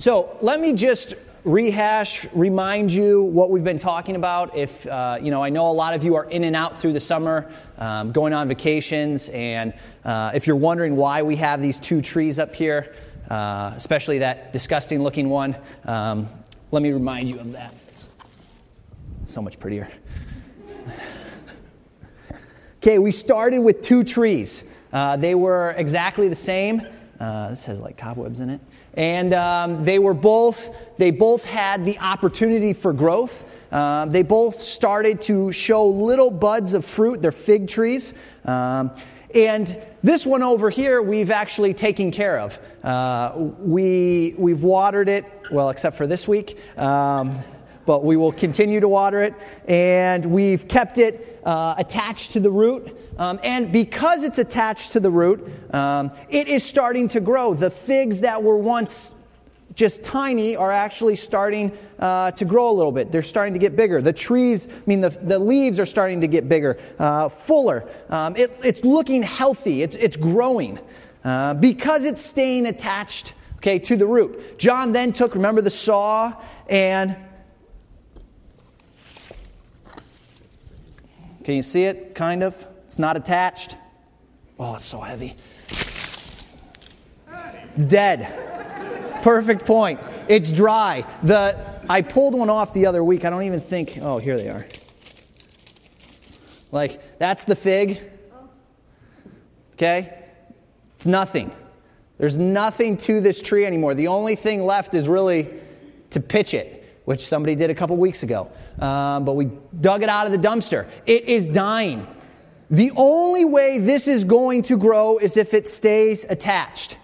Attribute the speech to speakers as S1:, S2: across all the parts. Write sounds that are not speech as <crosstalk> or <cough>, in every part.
S1: So let me just rehash, remind you what we've been talking about. If, uh, you know, I know a lot of you are in and out through the summer, um, going on vacations, and uh, if you're wondering why we have these two trees up here, uh, especially that disgusting looking one, um, let me remind you of that. It's so much prettier. <laughs> okay, we started with two trees. Uh, they were exactly the same. Uh, this has like cobwebs in it and um, they were both they both had the opportunity for growth. Uh, they both started to show little buds of fruit they're fig trees. Um, and this one over here we've actually taken care of. Uh, we we've watered it well except for this week um, but we will continue to water it. And we've kept it uh, attached to the root um, and because it's attached to the root, um, it is starting to grow. The figs that were once just tiny are actually starting uh, to grow a little bit. They're starting to get bigger. The trees, I mean, the, the leaves are starting to get bigger, uh, fuller. Um, it, it's looking healthy, it's, it's growing uh, because it's staying attached, okay, to the root. John then took, remember the saw, and can you see it, kind of? Not attached. Oh, it's so heavy. It's dead. Perfect point. It's dry. The I pulled one off the other week. I don't even think. Oh, here they are. Like that's the fig. Okay? It's nothing. There's nothing to this tree anymore. The only thing left is really to pitch it, which somebody did a couple weeks ago. Um, but we dug it out of the dumpster. It is dying. The only way this is going to grow is if it stays attached.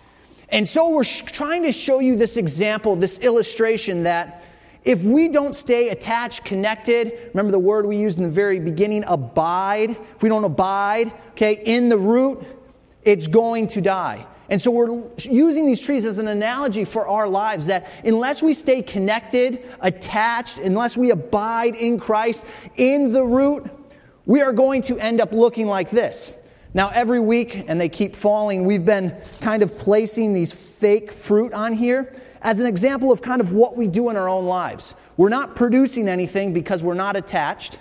S1: And so we're sh- trying to show you this example, this illustration that if we don't stay attached, connected, remember the word we used in the very beginning, abide. If we don't abide, okay, in the root, it's going to die. And so we're using these trees as an analogy for our lives that unless we stay connected, attached, unless we abide in Christ, in the root, we are going to end up looking like this. Now, every week, and they keep falling, we've been kind of placing these fake fruit on here as an example of kind of what we do in our own lives. We're not producing anything because we're not attached.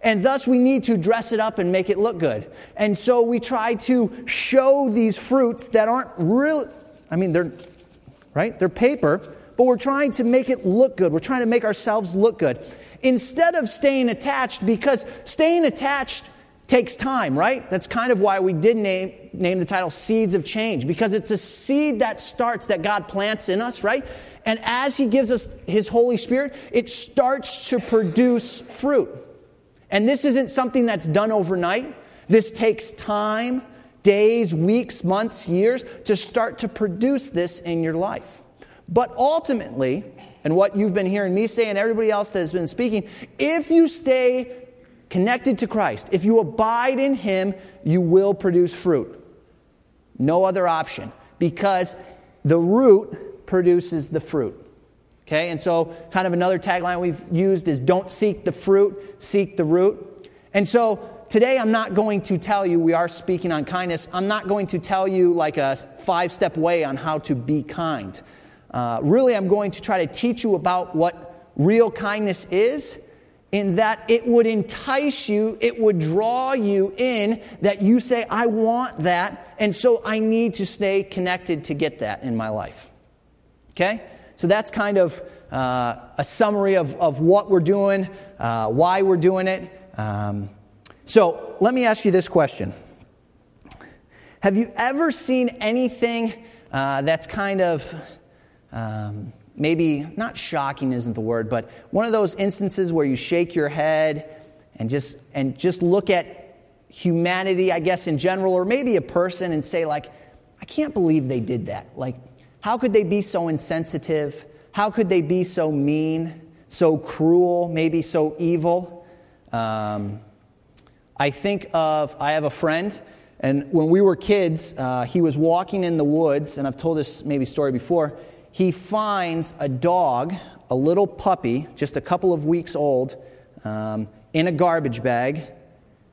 S1: And thus, we need to dress it up and make it look good. And so, we try to show these fruits that aren't real. I mean, they're, right? They're paper, but we're trying to make it look good. We're trying to make ourselves look good instead of staying attached, because staying attached takes time, right? That's kind of why we did name, name the title Seeds of Change, because it's a seed that starts, that God plants in us, right? And as He gives us His Holy Spirit, it starts to produce fruit. And this isn't something that's done overnight. This takes time, days, weeks, months, years, to start to produce this in your life. But ultimately, and what you've been hearing me say and everybody else that has been speaking, if you stay connected to Christ, if you abide in Him, you will produce fruit. No other option because the root produces the fruit. Okay, and so kind of another tagline we've used is don't seek the fruit, seek the root. And so today I'm not going to tell you, we are speaking on kindness, I'm not going to tell you like a five step way on how to be kind. Uh, really, I'm going to try to teach you about what real kindness is, in that it would entice you, it would draw you in, that you say, I want that, and so I need to stay connected to get that in my life. Okay? So that's kind of uh, a summary of, of what we're doing, uh, why we're doing it. Um, so let me ask you this question Have you ever seen anything uh, that's kind of um, maybe not shocking isn't the word, but one of those instances where you shake your head and just and just look at humanity, I guess in general, or maybe a person and say like, I can't believe they did that. Like, how could they be so insensitive? How could they be so mean, so cruel, maybe so evil? Um, I think of I have a friend. And when we were kids, uh, he was walking in the woods, and I've told this maybe story before he finds a dog, a little puppy, just a couple of weeks old, um, in a garbage bag,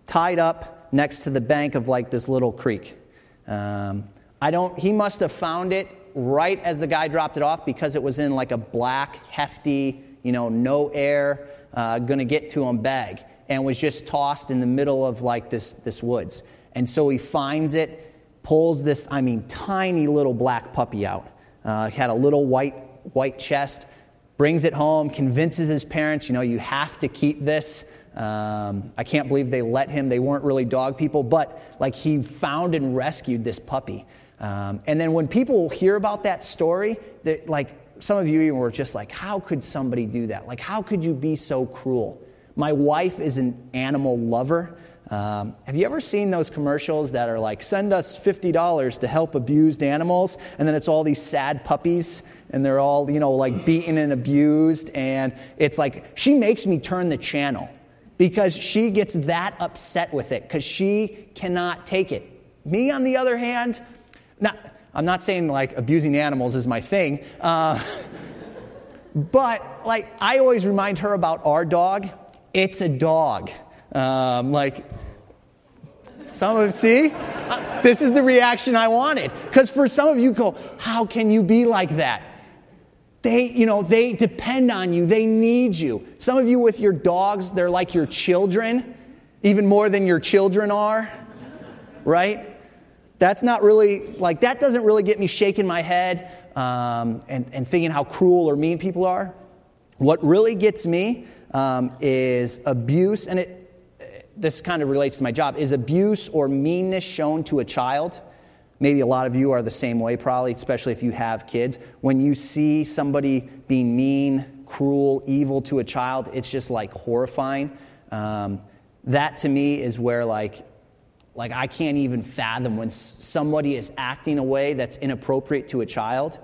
S1: tied up next to the bank of like this little creek. Um, I don't, he must have found it right as the guy dropped it off because it was in like a black, hefty, you know, no air, uh, gonna get to him bag, and was just tossed in the middle of like this, this woods. And so he finds it, pulls this, I mean, tiny little black puppy out. Uh, had a little white, white chest, brings it home, convinces his parents, you know, you have to keep this. Um, I can't believe they let him. They weren't really dog people, but like he found and rescued this puppy. Um, and then when people hear about that story, like some of you even were just like, how could somebody do that? Like, how could you be so cruel? My wife is an animal lover. Um, have you ever seen those commercials that are like, send us $50 to help abused animals? And then it's all these sad puppies and they're all, you know, like beaten and abused. And it's like, she makes me turn the channel because she gets that upset with it because she cannot take it. Me, on the other hand, not, I'm not saying like abusing animals is my thing, uh, <laughs> but like I always remind her about our dog. It's a dog. Um, like, some of see, this is the reaction I wanted. Because for some of you, go, how can you be like that? They, you know, they depend on you. They need you. Some of you with your dogs, they're like your children, even more than your children are, right? That's not really, like, that doesn't really get me shaking my head um, and, and thinking how cruel or mean people are. What really gets me um, is abuse, and it, this kind of relates to my job, is abuse or meanness shown to a child Maybe a lot of you are the same way, probably, especially if you have kids. When you see somebody being mean, cruel, evil to a child, it's just like horrifying. Um, that to me is where, like, like I can't even fathom when somebody is acting a way that's inappropriate to a child.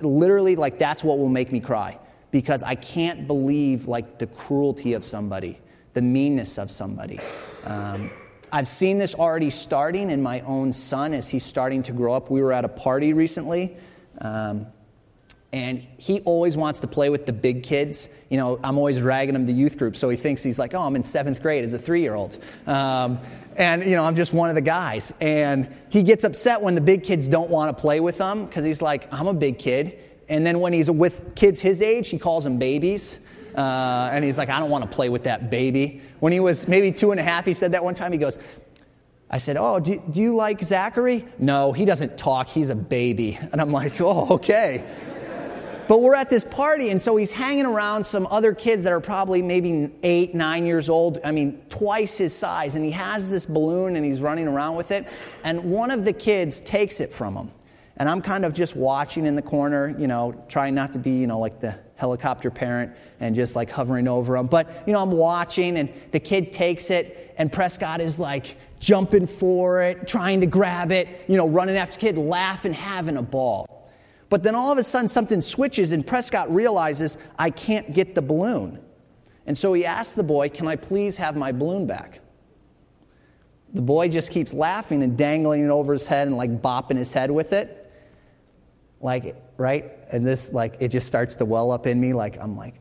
S1: Literally, like, that's what will make me cry because I can't believe, like, the cruelty of somebody, the meanness of somebody. Um, I've seen this already starting in my own son as he's starting to grow up. We were at a party recently, um, and he always wants to play with the big kids. You know, I'm always dragging him to youth group, so he thinks he's like, oh, I'm in seventh grade as a three year old. Um, and, you know, I'm just one of the guys. And he gets upset when the big kids don't want to play with him because he's like, I'm a big kid. And then when he's with kids his age, he calls them babies. Uh, and he's like, I don't want to play with that baby. When he was maybe two and a half, he said that one time. He goes, I said, Oh, do, do you like Zachary? No, he doesn't talk. He's a baby. And I'm like, Oh, okay. but we're at this party, and so he's hanging around some other kids that are probably maybe eight, nine years old. I mean, twice his size. And he has this balloon and he's running around with it. And one of the kids takes it from him. And I'm kind of just watching in the corner, you know, trying not to be, you know, like the helicopter parent and just like hovering over him. But, you know, I'm watching and the kid takes it and Prescott is like jumping for it, trying to grab it, you know, running after the kid, laughing, having a ball. But then all of a sudden something switches and Prescott realizes, I can't get the balloon. And so he asks the boy, Can I please have my balloon back? The boy just keeps laughing and dangling it over his head and like bopping his head with it like right? And this like it just starts to well up in me like i'm like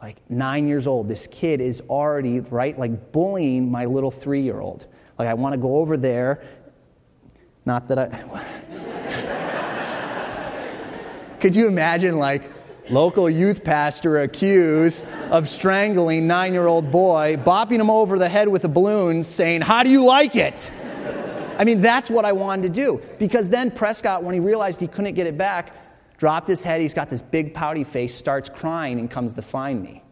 S1: like nine years old. This kid is already right like bullying my little three year old like i want to go over there. Not that i <laughs> could you imagine like local youth pastor accused of strangling nine year old boy bopping him over the head with a balloon saying how do you like it I mean, that's what I wanted to do. Because then Prescott, when he realized he couldn't get it back, dropped his head. He's got this big pouty face, starts crying, and comes to find me.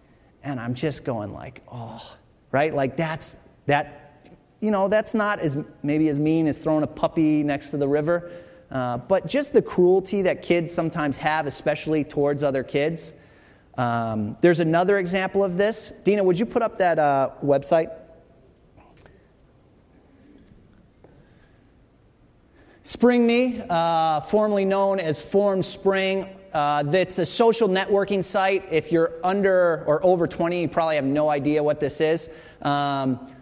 S1: And I'm just going like, oh, right? Like that's that, you know, that's not as maybe as mean as throwing a puppy next to the river. Uh, but just the cruelty that kids sometimes have, especially towards other kids. Um, there's another example of this. Dina, would you put up that uh, website? SpringMe, uh, formerly known as FormSpring, uh, that's a social networking site. If you're under or over 20, you probably have no idea what this is. Um,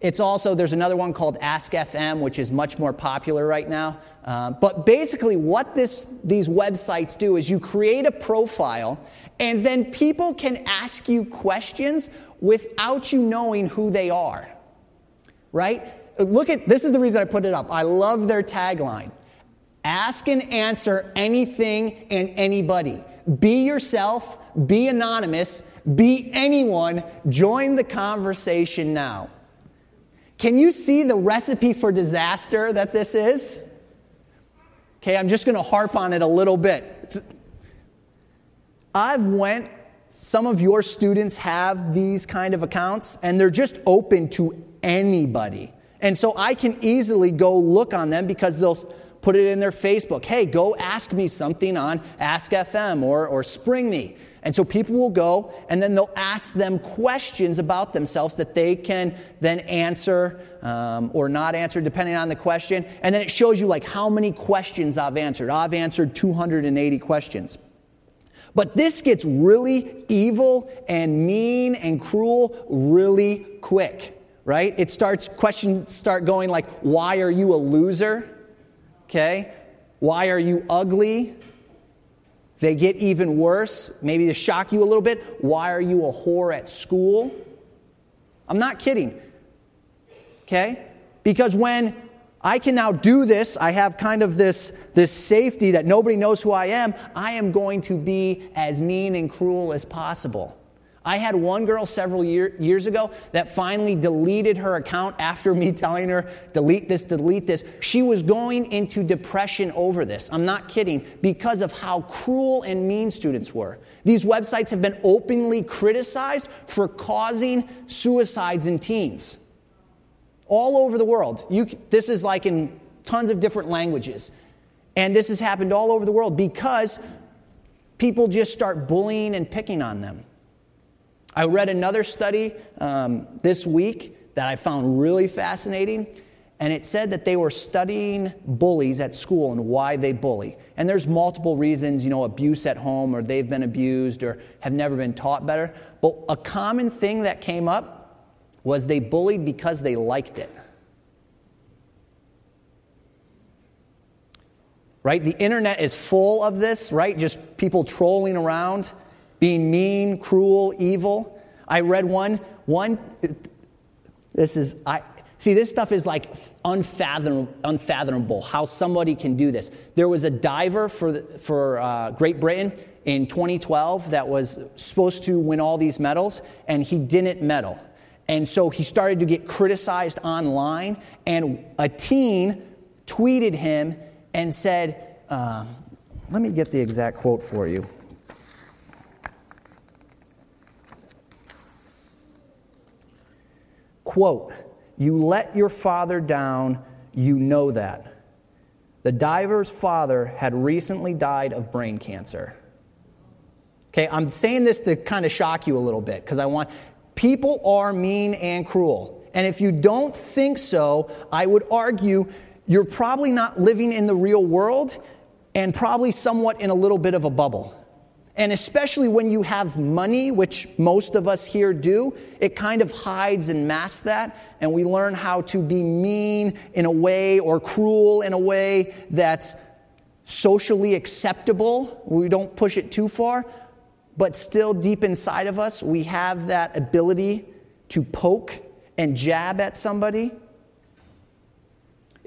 S1: it's also, there's another one called Ask.fm, which is much more popular right now. Uh, but basically, what this, these websites do is you create a profile, and then people can ask you questions without you knowing who they are. Right? Look at this is the reason I put it up. I love their tagline Ask and answer anything and anybody. Be yourself, be anonymous, be anyone. Join the conversation now. Can you see the recipe for disaster that this is? Okay, I'm just going to harp on it a little bit. I've went some of your students have these kind of accounts and they're just open to anybody. And so I can easily go look on them because they'll put it in their Facebook. Hey, go ask me something on Ask FM or, or Spring Me. And so people will go and then they'll ask them questions about themselves that they can then answer um, or not answer depending on the question. And then it shows you like how many questions I've answered. I've answered 280 questions. But this gets really evil and mean and cruel really quick, right? It starts, questions start going like, why are you a loser? Okay? Why are you ugly? They get even worse, maybe to shock you a little bit. Why are you a whore at school? I'm not kidding. Okay? Because when I can now do this, I have kind of this, this safety that nobody knows who I am, I am going to be as mean and cruel as possible. I had one girl several year, years ago that finally deleted her account after me <laughs> telling her, delete this, delete this. She was going into depression over this. I'm not kidding, because of how cruel and mean students were. These websites have been openly criticized for causing suicides in teens. All over the world. You, this is like in tons of different languages. And this has happened all over the world because people just start bullying and picking on them. I read another study um, this week that I found really fascinating, and it said that they were studying bullies at school and why they bully. And there's multiple reasons, you know, abuse at home, or they've been abused, or have never been taught better. But a common thing that came up was they bullied because they liked it. Right? The internet is full of this, right? Just people trolling around being mean, cruel, evil. I read one, one, this is, I, see, this stuff is like unfathomable, unfathomable how somebody can do this. There was a diver for, the, for uh, Great Britain in 2012 that was supposed to win all these medals, and he didn't medal. And so he started to get criticized online, and a teen tweeted him and said, uh, let me get the exact quote for you. Quote, You let your father down, you know that. The diver's father had recently died of brain cancer. Okay, I'm saying this to kind of shock you a little bit because I want people are mean and cruel. And if you don't think so, I would argue you're probably not living in the real world and probably somewhat in a little bit of a bubble. And especially when you have money, which most of us here do, it kind of hides and masks that. And we learn how to be mean in a way or cruel in a way that's socially acceptable. We don't push it too far. But still, deep inside of us, we have that ability to poke and jab at somebody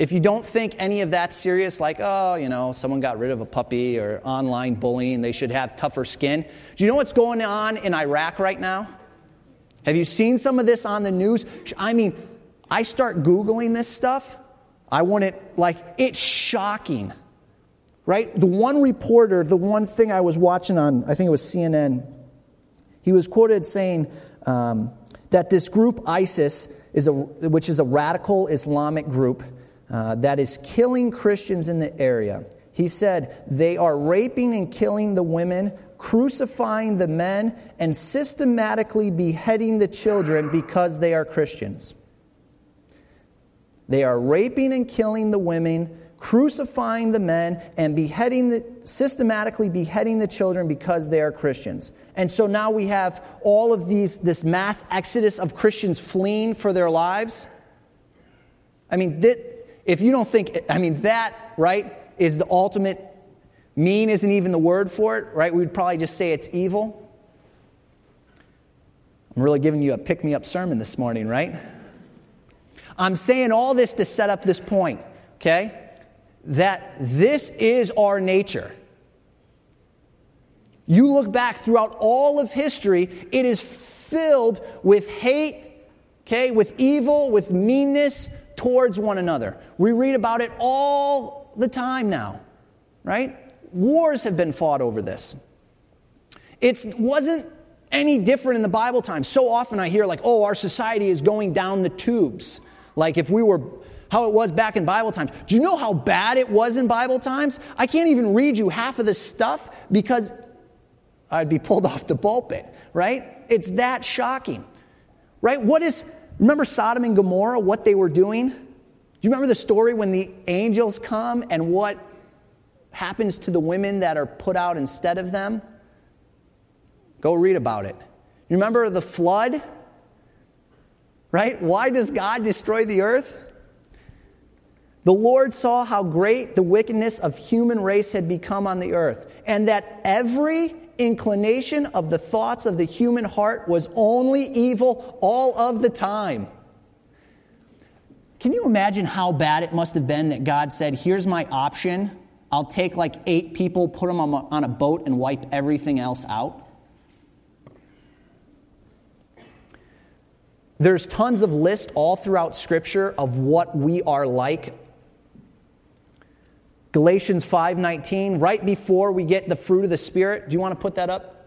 S1: if you don't think any of that's serious, like, oh, you know, someone got rid of a puppy or online bullying, they should have tougher skin. Do you know what's going on in Iraq right now? Have you seen some of this on the news? I mean, I start Googling this stuff. I want it, like, it's shocking, right? The one reporter, the one thing I was watching on, I think it was CNN, he was quoted saying um, that this group, ISIS, is a, which is a radical Islamic group, uh, that is killing Christians in the area. He said, They are raping and killing the women, crucifying the men, and systematically beheading the children because they are Christians. They are raping and killing the women, crucifying the men, and beheading the, systematically beheading the children because they are Christians. And so now we have all of these, this mass exodus of Christians fleeing for their lives. I mean, th- if you don't think, I mean, that, right, is the ultimate, mean isn't even the word for it, right? We would probably just say it's evil. I'm really giving you a pick me up sermon this morning, right? I'm saying all this to set up this point, okay? that this is our nature. You look back throughout all of history, it is filled with hate, okay, with evil, with meanness towards one another. We read about it all the time now, right? Wars have been fought over this. It wasn't any different in the Bible times. So often I hear, like, oh, our society is going down the tubes. Like if we were how it was back in Bible times. Do you know how bad it was in Bible times? I can't even read you half of the stuff because I'd be pulled <laughs> off the pulpit, right? It's that shocking, right? What is, remember Sodom and Gomorrah, what they were doing? Do you remember the story when the angels come and what happens to the women that are put out instead of them? Go read about it. You remember the flood? Right? Why does God destroy the earth? The Lord saw how great the wickedness of human race had become on the earth, and that every inclination of the thoughts of the human heart was only evil all of the time. Can you imagine how bad it must have been that God said, Here's my option. I'll take like eight people, put them on a boat, and wipe everything else out? There's tons of lists all throughout Scripture of what we are like Galatians 5:19, right before we get the fruit of the spirit. Do you want to put that up?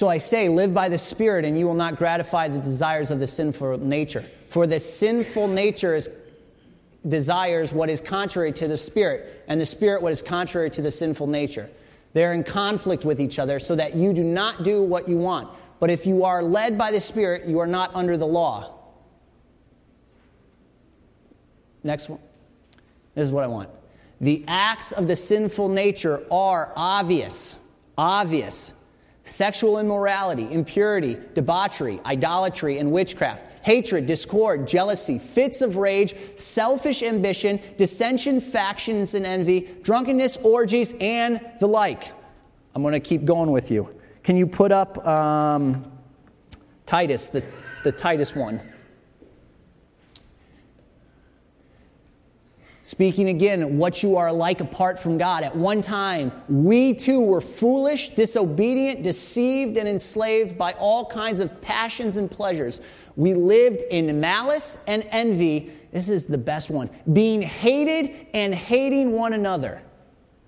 S1: So I say, live by the Spirit, and you will not gratify the desires of the sinful nature. For the sinful nature is, desires what is contrary to the Spirit, and the Spirit what is contrary to the sinful nature. They're in conflict with each other so that you do not do what you want. But if you are led by the Spirit, you are not under the law. Next one. This is what I want. The acts of the sinful nature are obvious. Obvious. Sexual immorality, impurity, debauchery, idolatry, and witchcraft hatred, discord, jealousy, fits of rage, selfish ambition, dissension, factions, and envy, drunkenness, orgies, and the like. I'm going to keep going with you. Can you put up um, Titus, the, the Titus one? Speaking again, what you are like apart from God. At one time, we too were foolish, disobedient, deceived, and enslaved by all kinds of passions and pleasures. We lived in malice and envy. This is the best one being hated and hating one another.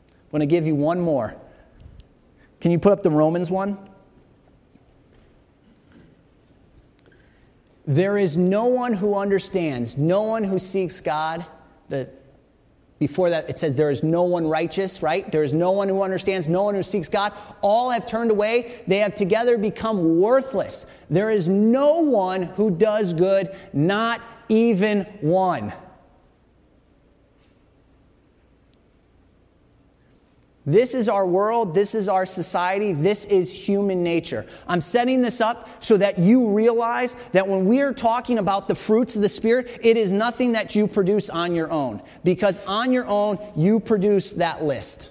S1: I'm going to give you one more. Can you put up the Romans one? There is no one who understands, no one who seeks God. The before that, it says, There is no one righteous, right? There is no one who understands, no one who seeks God. All have turned away. They have together become worthless. There is no one who does good, not even one. This is our world. This is our society. This is human nature. I'm setting this up so that you realize that when we are talking about the fruits of the Spirit, it is nothing that you produce on your own. Because on your own, you produce that list.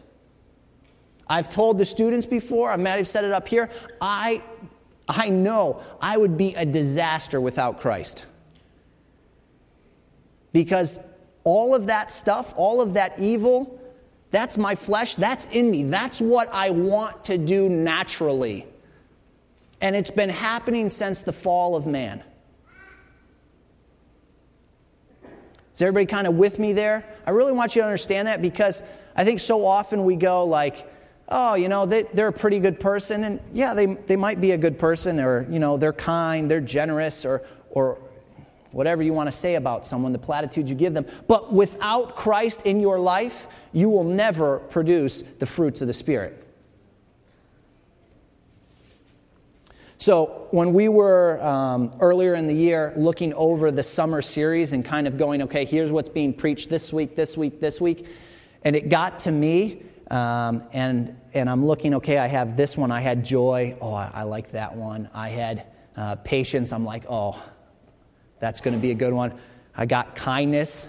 S1: I've told the students before, I might have set it up here, I, I know I would be a disaster without Christ. Because all of that stuff, all of that evil, that's my flesh. That's in me. That's what I want to do naturally. And it's been happening since the fall of man. Is everybody kind of with me there? I really want you to understand that because I think so often we go like, oh, you know, they, are a pretty good person. And yeah, they, they might be a good person or, you know, they're kind, they're generous or, or whatever you want to say about someone, the platitudes you give them. But without Christ in your life, you will never produce the fruits of the Spirit. So, when we were um, earlier in the year looking over the summer series and kind of going, okay, here's what's being preached this week, this week, this week, and it got to me, um, and, and I'm looking, okay, I have this one. I had joy. Oh, I, I like that one. I had uh, patience. I'm like, oh, that's going to be a good one. I got kindness.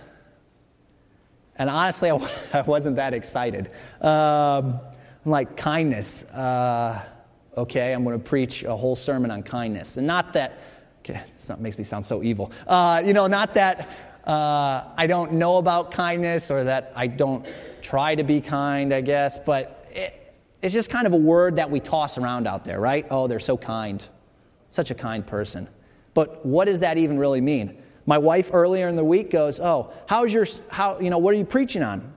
S1: And honestly, <laughs> I, wasn't that excited. Um, I'm like, kindness. Uh, okay, I'm going to preach a whole sermon on kindness. And not that, okay, it makes me sound so evil. Uh, you know, not that uh, I don't know about kindness or that I don't try to be kind, I guess, but it, it's just kind of a word that we toss around out there, right? Oh, they're so kind. Such a kind person. But what does that even really mean? My wife earlier in the week goes, Oh, how's your, how, you know, what are you preaching on?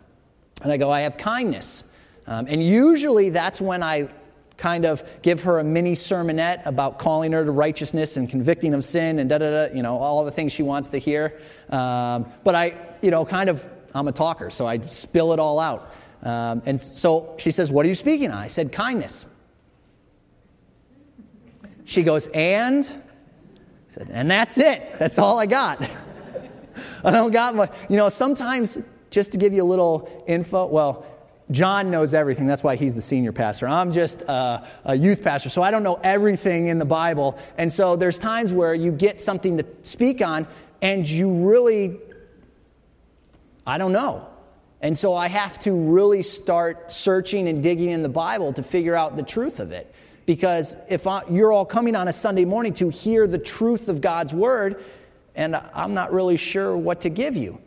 S1: And I go, I have kindness. Um, and usually that's when I kind of give her a mini sermonette about calling her to righteousness and convicting of sin and da da da, you know, all the things she wants to hear. Um, but I, you know, kind of, I'm a talker, so I spill it all out. Um, and so she says, What are you speaking on? I said, Kindness. She goes, And? Said, And that's it. That's all I got. <laughs> I don't got much. You know, sometimes, just to give you a little info, well, John knows everything. That's why he's the senior pastor. I'm just a, a, youth pastor, so I don't know everything in the Bible. And so there's times where you get something to speak on, and you really, I don't know. And so I have to really start searching and digging in the Bible to figure out the truth of it. Because if I, you're all coming on a Sunday morning to hear the truth of God's word, and I'm not really sure what to give you.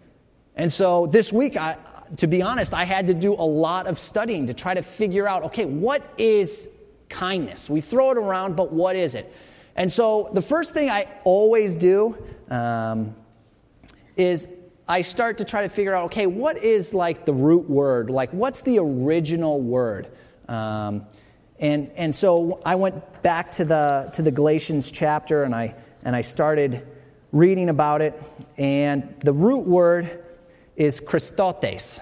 S1: And so this week, I, to be honest, I had to do a lot of studying to try to figure out okay, what is kindness? We throw it around, but what is it? And so the first thing I always do um, is I start to try to figure out okay, what is like the root word? Like, what's the original word? Um, and, and so I went back to the, to the Galatians chapter and I, and I started reading about it. And the root word is Christotes.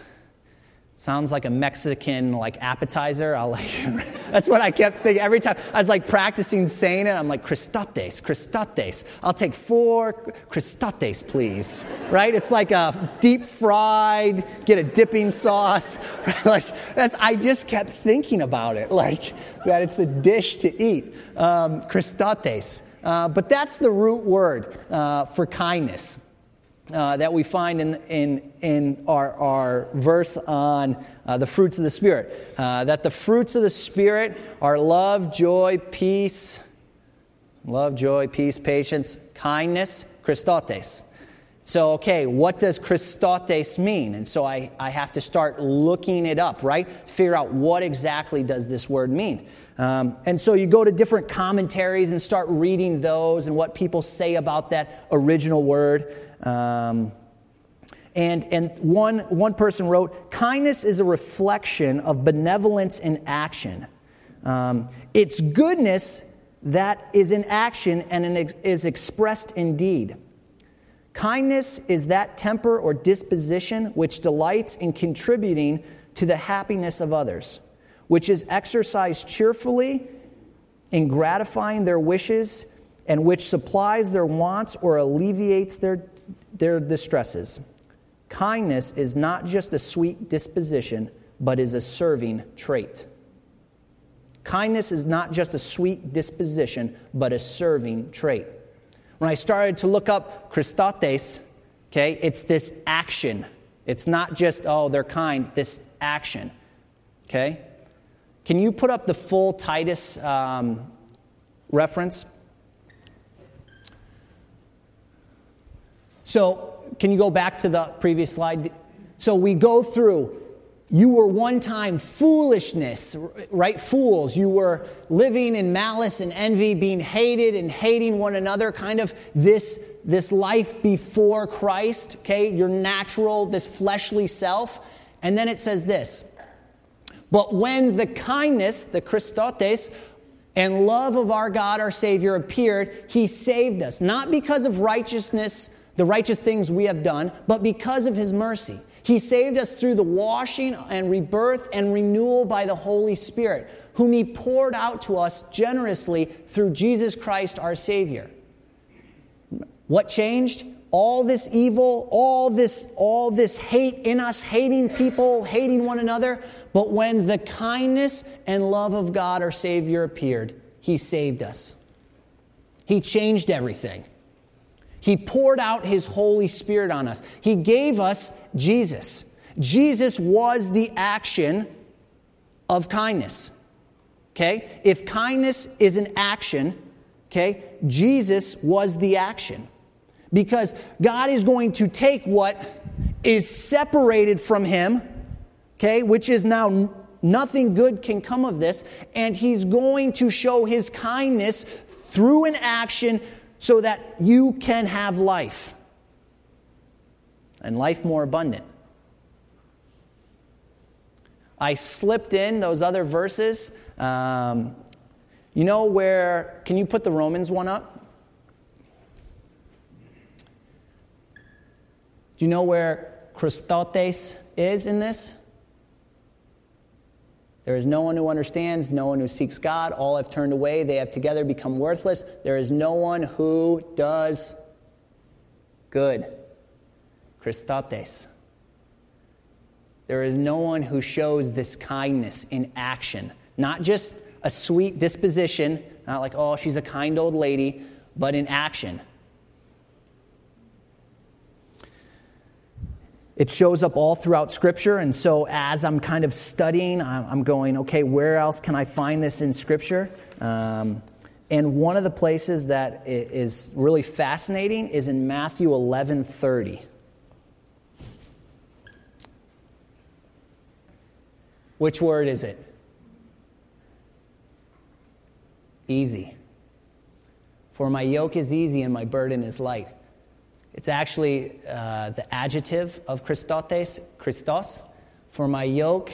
S1: Sounds like a Mexican like appetizer. I'll like <laughs> that's what I kept thinking every time. I was like practicing saying it. I'm like Christotes, Christotes. I'll take four Christotes, please. Right? It's like a deep fried. Get a dipping sauce. <laughs> like that's. I just kept thinking about it, like that. It's a dish to eat. Um. Uh, but that's the root word uh, for kindness uh, that we find in, in, in our, our verse on uh, the fruits of the Spirit. Uh, that the fruits of the Spirit are love, joy, peace, love, joy, peace, patience, kindness, Christotes. So, okay, what does Christotes mean? And so I, I have to start looking it up, right? Figure out what exactly does this word mean. Um, and so you go to different commentaries and start reading those and what people say about that original word. Um, and, and one, one person wrote, kindness is a reflection of benevolence in action. Um, it's goodness that is in action and is expressed in deed. Kindness is that temper or disposition which delights in contributing to the happiness of others, which is exercised cheerfully in gratifying their wishes, and which supplies their wants or alleviates their their distresses. Kindness is not just a sweet disposition, but is a serving trait. Kindness is not just a sweet disposition, but a serving trait. When I started to look up Christotes, okay, it's this action. It's not just, oh, they're kind, this action. Okay? Can you put up the full Titus um, reference? So, can you go back to the previous slide? So, we go through you were one time foolishness, right? Fools. You were living in malice and envy, being hated and hating one another, kind of this, this life before Christ, okay? Your natural, this fleshly self. And then it says this But when the kindness, the Christotes, and love of our God, our Savior, appeared, He saved us, not because of righteousness the righteous things we have done, but because of his mercy. He saved us through the washing and rebirth and renewal by the Holy Spirit, whom he poured out to us generously through Jesus Christ our Savior. What changed? All this evil, all this, all this hate in us, hating people, hating one another. But when the kindness and love of God our Savior appeared, he saved us. He changed everything. He poured out His Holy Spirit on us. He gave us Jesus. Jesus was the action of kindness. Okay? If kindness is an action, okay, Jesus was the action. Because God is going to take what is separated from him, okay, which is now nothing good can come of this, and he's going to show his kindness through an action so that you can have life and life more abundant. I slipped in those other verses. Um, you know where, can you put the Romans one up? Do you know where Christotes is in this? There is no one who understands, no one who seeks God. All have turned away. They have together become worthless. There is no one who does good. Christotes. There is no one who shows this kindness in action, not just a sweet disposition, not like, oh, she's a kind old lady, but in action. It shows up all throughout Scripture, and so as I'm kind of studying, I'm going, okay, where else can I find this in Scripture? Um, and one of the places that is really fascinating is in Matthew 11 30. Which word is it? Easy. For my yoke is easy and my burden is light. It's actually uh, the adjective of Christotes, Christos. For my yoke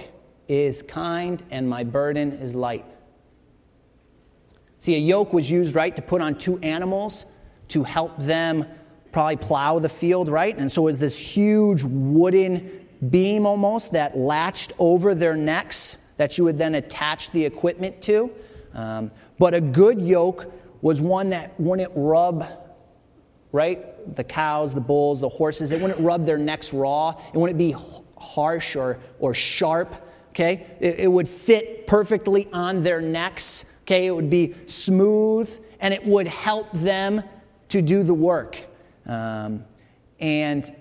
S1: is kind and my burden is light. See, a yoke was used, right, to put on two animals to help them probably plow the field, right? And so it was this huge wooden beam almost that latched over their necks that you would then attach the equipment to. Um, but a good yoke was one that wouldn't rub, right? The cows, the bulls, the horses, it wouldn't rub their necks raw. It wouldn't be harsh or, or sharp, okay? It, it would fit perfectly on their necks, okay? It would be smooth and it would help them to do the work. Um, and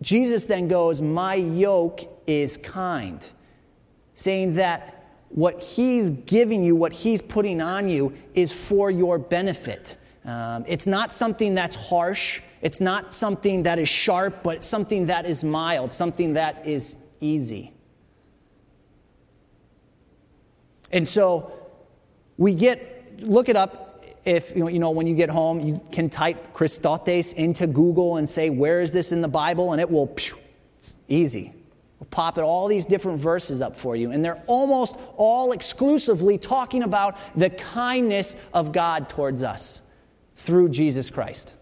S1: Jesus then goes, My yoke is kind, saying that what he's giving you, what he's putting on you, is for your benefit. Um, it's not something that's harsh, it's not something that is sharp, but something that is mild, something that is easy. And so we get, look it up if you know, when you get home, you can type Christotes into Google and say, Where is this in the Bible? And it will, it's easy. We'll pop it all these different verses up for you. And they're almost all exclusively talking about the kindness of God towards us through Jesus Christ.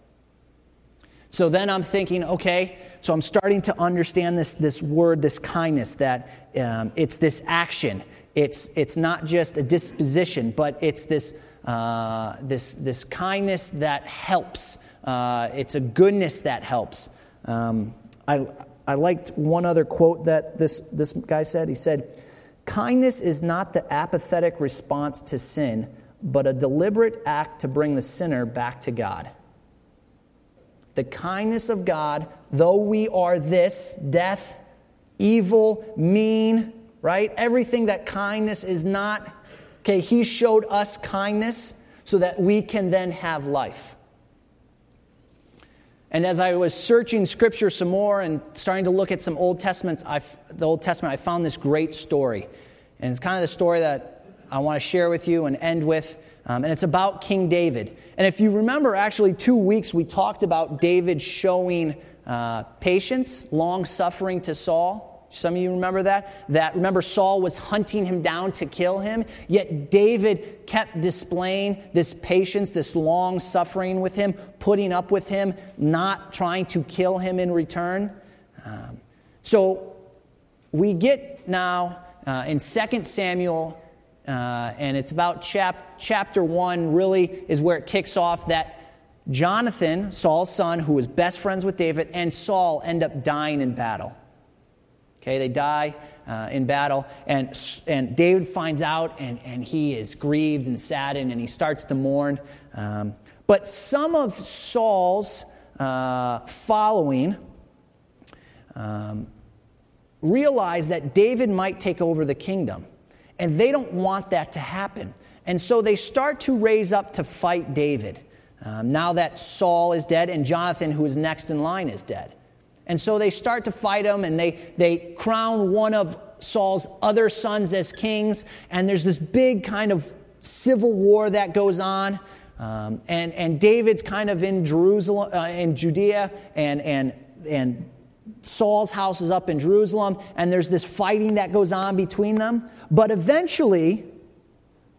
S1: So then I'm thinking, okay, so I'm starting to understand this, this word, this kindness, that um, it's this action. It's, it's not just a disposition, but it's this uh, this, this kindness that helps. Uh, it's a goodness that helps. Um, I, I liked one other quote that this, this guy said. He said, Kindness is not the apathetic response to sin, but a deliberate act to bring the sinner back to God. The kindness of God, though we are this death, evil, mean, right? Everything that kindness is not Okay, he showed us kindness so that we can then have life. And as I was searching scripture some more and starting to look at some Old Testaments, I, the Old Testament, I found this great story. And it's kind of the story that I want to share with you and end with. Um, and it's about King David. And if you remember, actually, two weeks we talked about David showing uh, patience, long suffering to Saul. Some of you remember that? That remember Saul was hunting him down to kill him, yet David kept displaying this patience, this long suffering with him, putting up with him, not trying to kill him in return. Um, so we get now uh, in 2 Samuel, uh, and it's about chap- chapter 1, really is where it kicks off that Jonathan, Saul's son, who was best friends with David, and Saul end up dying in battle. Okay, they die uh, in battle, and, and David finds out, and, and he is grieved and saddened, and he starts to mourn. Um, but some of Saul's uh, following um, realize that David might take over the kingdom. And they don't want that to happen. And so they start to raise up to fight David. Um, now that Saul is dead and Jonathan, who is next in line, is dead. And so they start to fight him and they, they crown one of Saul's other sons as kings. And there's this big kind of civil war that goes on. Um, and, and David's kind of in Jerusalem, uh, in Judea, and, and, and Saul's house is up in Jerusalem, and there's this fighting that goes on between them. But eventually,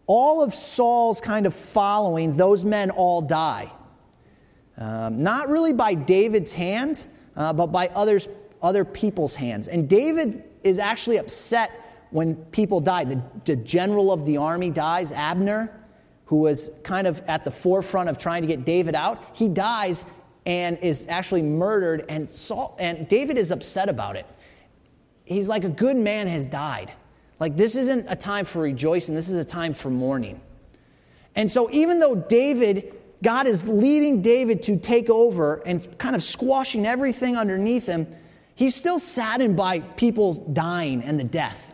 S1: all of Saul's kind of following, those men all die. Um, not really by David's hand, uh, but by others, other people's hands. And David is actually upset when people die. The, the general of the army dies, Abner, who was kind of at the forefront of trying to get David out. He dies and is actually murdered, and, Saul, and David is upset about it. He's like, a good man has died. Like, this isn't a time for rejoicing, this is a time for mourning. And so, even though David, God is leading David to take over and kind of squashing everything underneath him, he's still saddened by people dying and the death.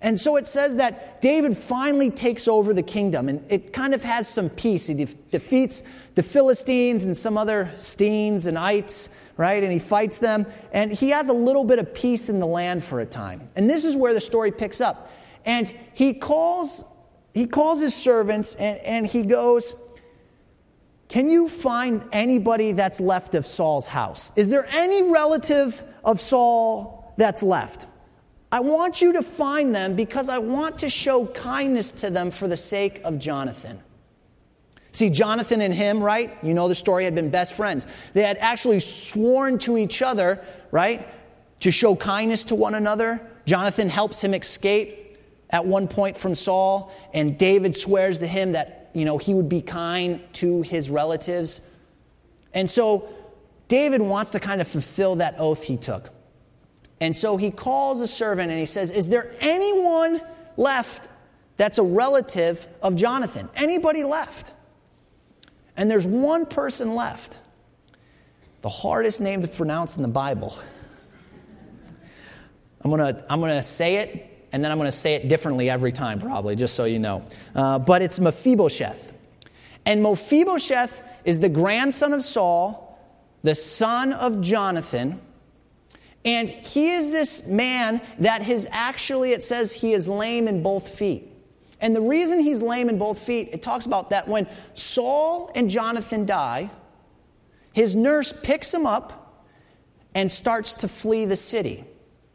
S1: And so it says that David finally takes over the kingdom, and it kind of has some peace. He de- defeats the Philistines and some other Steens and Ites, right? And he fights them, and he has a little bit of peace in the land for a time. And this is where the story picks up. And he calls, he calls his servants, and, and he goes, Can you find anybody that's left of Saul's house? Is there any relative of Saul that's left? I want you to find them because I want to show kindness to them for the sake of Jonathan. See, Jonathan and him, right? You know the story, had been best friends. They had actually sworn to each other, right, to show kindness to one another. Jonathan helps him escape at one point from Saul, and David swears to him that, you know, he would be kind to his relatives. And so David wants to kind of fulfill that oath he took. And so he calls a servant and he says, Is there anyone left that's a relative of Jonathan? Anybody left? And there's one person left. The hardest name to pronounce in the Bible. I'm going to I'm gonna say it, and then I'm going to say it differently every time, probably, just so you know. Uh, but it's Mephibosheth. And Mephibosheth is the grandson of Saul, the son of Jonathan and he is this man that his actually, it says he is lame in both feet. And the reason he's lame in both feet, it talks about that when Saul and Jonathan die, his nurse picks him up and starts to flee the city.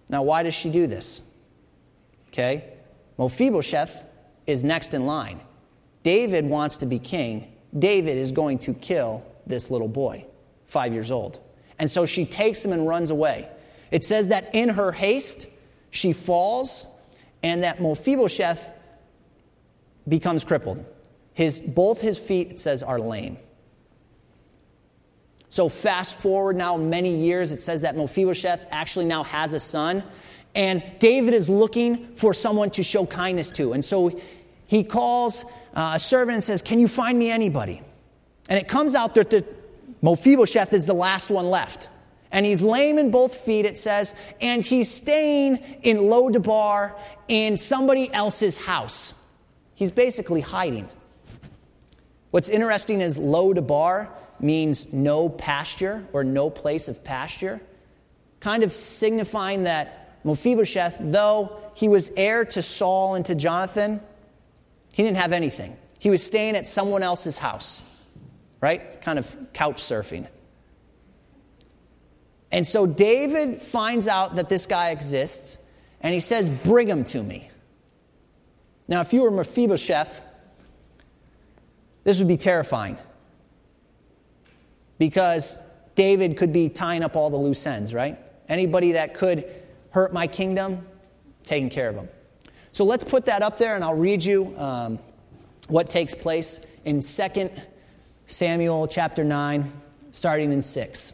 S1: Now, why does she do this? Okay? Mephibosheth is next in line. David wants to be king. David is going to kill this little boy, five years old. And so she takes him and runs away. It says that in her haste, she falls, and that Mephibosheth becomes crippled. His, both his feet, it says, are lame. So, fast forward now many years, it says that Mephibosheth actually now has a son, and David is looking for someone to show kindness to. And so he calls uh, a servant and says, Can you find me anybody? And it comes out that the Mephibosheth is the last one left and he's lame in both feet, it says, and he's staying in Lodabar in somebody else's house. He's basically hiding. What's interesting is Lodabar means no pasture or no place of pasture, kind of signifying that Mephibosheth, though he was heir to Saul and to Jonathan, he didn't have anything. He was staying at someone else's house, right? Kind of couch surfing. And so David finds out that this guy exists, and he says, Bring him to me. Now, if you were Mephibosheth, this would be terrifying because David could be tying up all the loose ends, right? Anybody that could hurt my kingdom, taking care of them. So let's put that up there, and I'll read you um, what takes place in 2 Samuel chapter 9, starting in 6.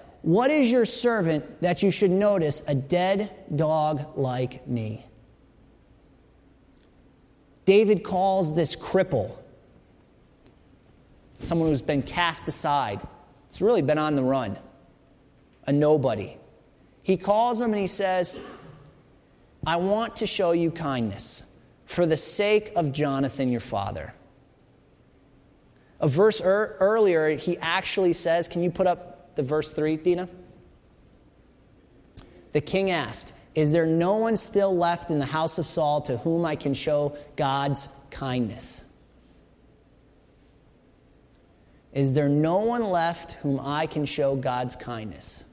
S2: What is your servant that you should notice a dead dog like me? David calls this cripple someone who's been cast aside. It's really been on the run, a nobody. He calls him and he says, I want to show you kindness for the sake of Jonathan, your father. A verse er- earlier, he actually says, Can you put up the verse 3, Dina? The king asked, Is there no one still left in the house of Saul to whom I can show God's kindness? Is there no one left whom I can show God's kindness?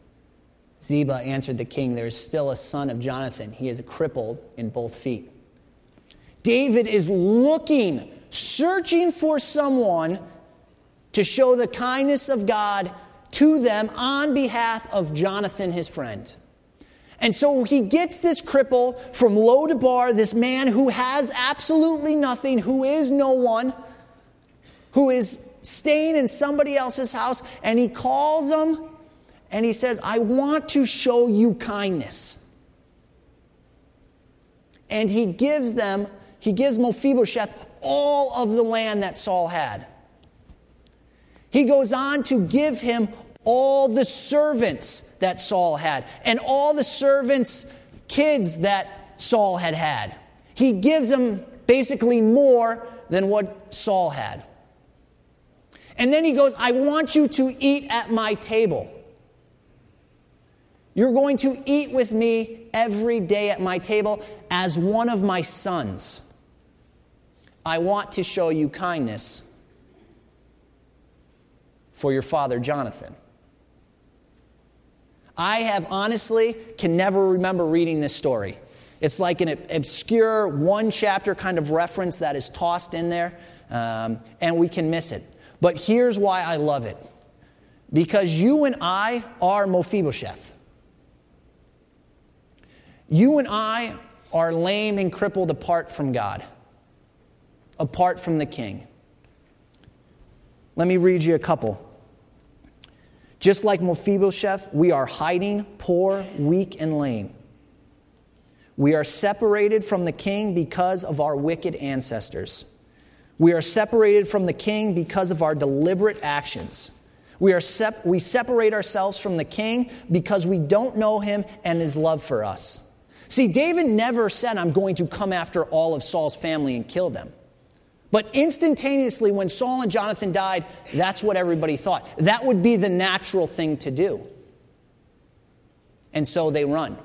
S2: Ziba answered the king, There is still a son of Jonathan. He is crippled in both feet. David is looking, searching for someone to show the kindness of God to them on behalf of Jonathan, his friend. And so he gets this cripple from Lo-debar, this man who has absolutely nothing, who is no one, who is staying in somebody else's house, and he calls them and he says, I want to show you kindness. And he gives them, he gives Mephibosheth all of the land that Saul had. He goes on to give him all the servants that Saul had and all the servants' kids that Saul had had. He gives him basically more than what Saul had. And then he goes, I want you to eat at my table. You're going to eat with me every day at my table as one of my sons. I want to show you kindness for your father, Jonathan. I have honestly can never remember reading this story. It's like an obscure one chapter kind of reference that is tossed in there, um, and we can miss it. But here's why I love it because you and I are Mephibosheth. You and I are lame and crippled apart from God, apart from the king. Let me read you a couple. Just like Mephibosheth, we are hiding, poor, weak, and lame. We are separated from the king because of our wicked ancestors. We are separated from the king because of our deliberate actions. We, are sep- we separate ourselves from the king because we don't know him and his love for us. See, David never said, I'm going to come after all of Saul's family and kill them. But instantaneously, when Saul and Jonathan died, that's what everybody thought. That would be the natural thing to do. And so they run.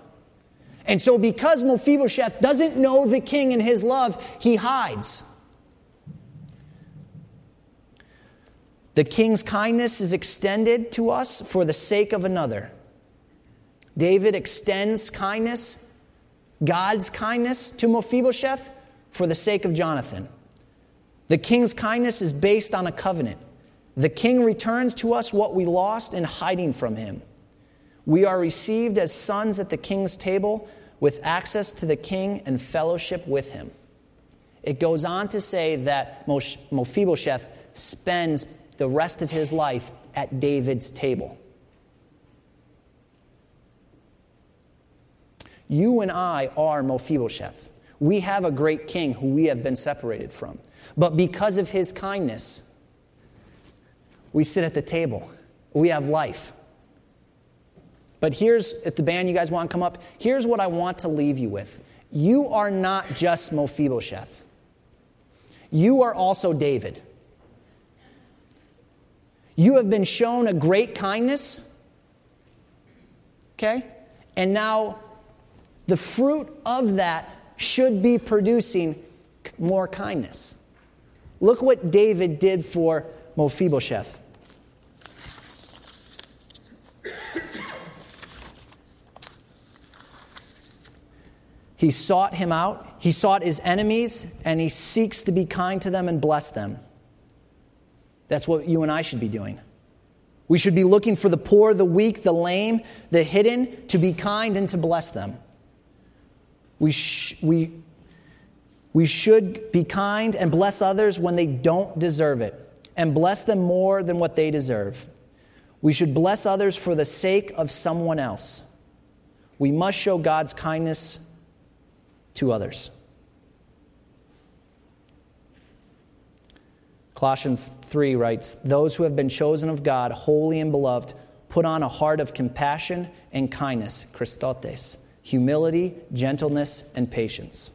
S2: And so, because Mephibosheth doesn't know the king and his love, he hides. The king's kindness is extended to us for the sake of another. David extends kindness, God's kindness, to Mephibosheth for the sake of Jonathan. The king's kindness is based on a covenant. The king returns to us what we lost in hiding from him. We are received as sons at the king's table with access to the king and fellowship with him. It goes on to say that Mephibosheth spends the rest of his life at David's table. You and I are Mephibosheth. We have a great king who we have been separated from. But because of his kindness, we sit at the table. We have life. But here's, if the band you guys want to come up, here's what I want to leave you with. You are not just Mephibosheth, you are also David. You have been shown a great kindness. Okay? And now the fruit of that should be producing more kindness. Look what David did for Mephibosheth. He sought him out, he sought his enemies, and he seeks to be kind to them and bless them. That's what you and I should be doing.
S1: We should be looking for the poor, the weak, the lame, the hidden, to be kind and to bless them. We, sh- we, we should be kind and bless others when they don't deserve it, and bless them more than what they deserve. We should bless others for the sake of someone else. We must show God's kindness to others. Colossians 3 writes, Those who have been chosen of God, holy and beloved, put on a heart of compassion and kindness, chrestotes, humility, gentleness, and patience.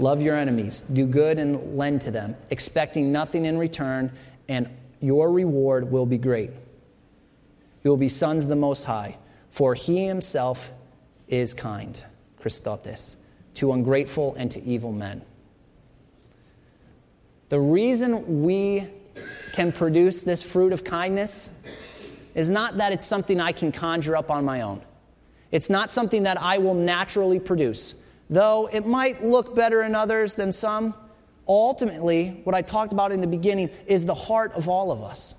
S1: Love your enemies, do good and lend to them, expecting nothing in return, and your reward will be great. You will be sons of the Most High, for he himself is kind, chrestotes, to ungrateful and to evil men. The reason we can produce this fruit of kindness is not that it's something I can conjure up on my own. It's not something that I will naturally produce. Though it might look better in others than some, ultimately, what I talked about in the beginning is the heart of all of us.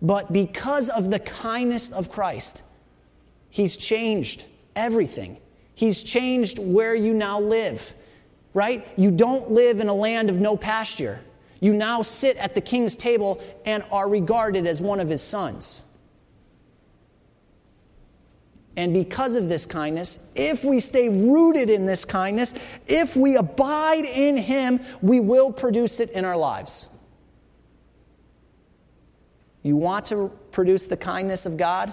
S1: But because of the kindness of Christ, He's changed everything. He's changed where you now live, right? You don't live in a land of no pasture. You now sit at the king's table and are regarded as one of his sons. And because of this kindness, if we stay rooted in this kindness, if we abide in him, we will produce it in our lives. You want to produce the kindness of God?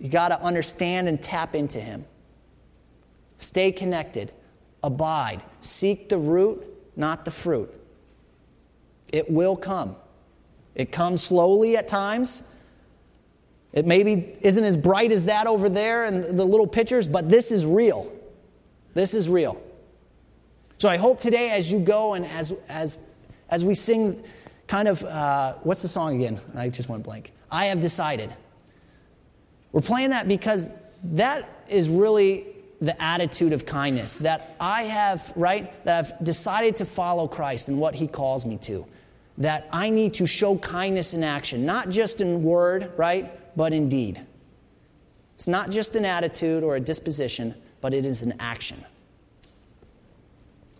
S1: You got to understand and tap into him. Stay connected, abide, seek the root, not the fruit. It will come. It comes slowly at times. It maybe isn't as bright as that over there and the little pictures, but this is real. This is real. So I hope today, as you go and as, as, as we sing, kind of, uh, what's the song again? I just went blank. I have decided. We're playing that because that is really the attitude of kindness that I have, right? That I've decided to follow Christ and what he calls me to that I need to show kindness in action, not just in word, right, but in deed. It's not just an attitude or a disposition, but it is an action.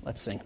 S1: Let's sing.